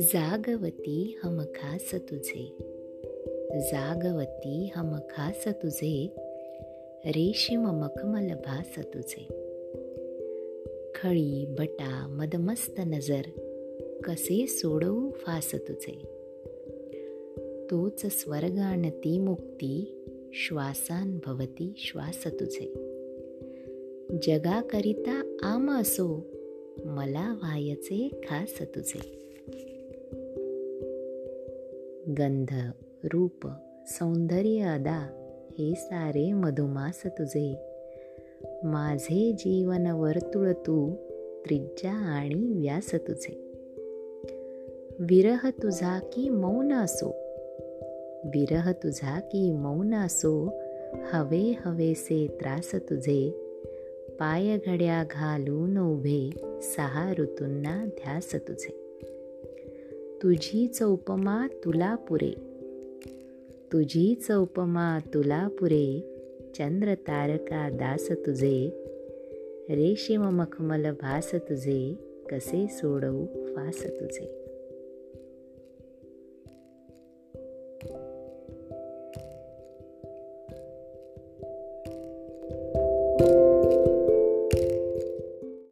जागवती हमखास तुझे. जागवती हम खास तुझे. रेशीम मखमल भास तुझे. खळी बटा मदमस्त नजर. कसे सोडवू फास तुझे? तोच स्वर्गान ती मुक्ती श्वासान भवती श्वास तुझे. जगाकरिता आम असो मला व्हायचे खास तुझे. गंध रूप सौंदर्य अदा हे सारे मधुमास तुझे. माझे जीवन वर्तुळ तू त्रिज्या आणि व्यास तुझे. विरह तुझा की मौन असो? विरह तुझा की मौन असो हवे हवेसे त्रास तुझे. पाय घड्या घालून उभे सहा ऋतूंना ध्यास तुझे. तुझीच उपमा तुला पुरे. तुझीच उपमा तुला पुरे. चंद्र तारका दास तुझे. रेशीम मखमल भास तुझे. कसे सोडवू फास तुझे.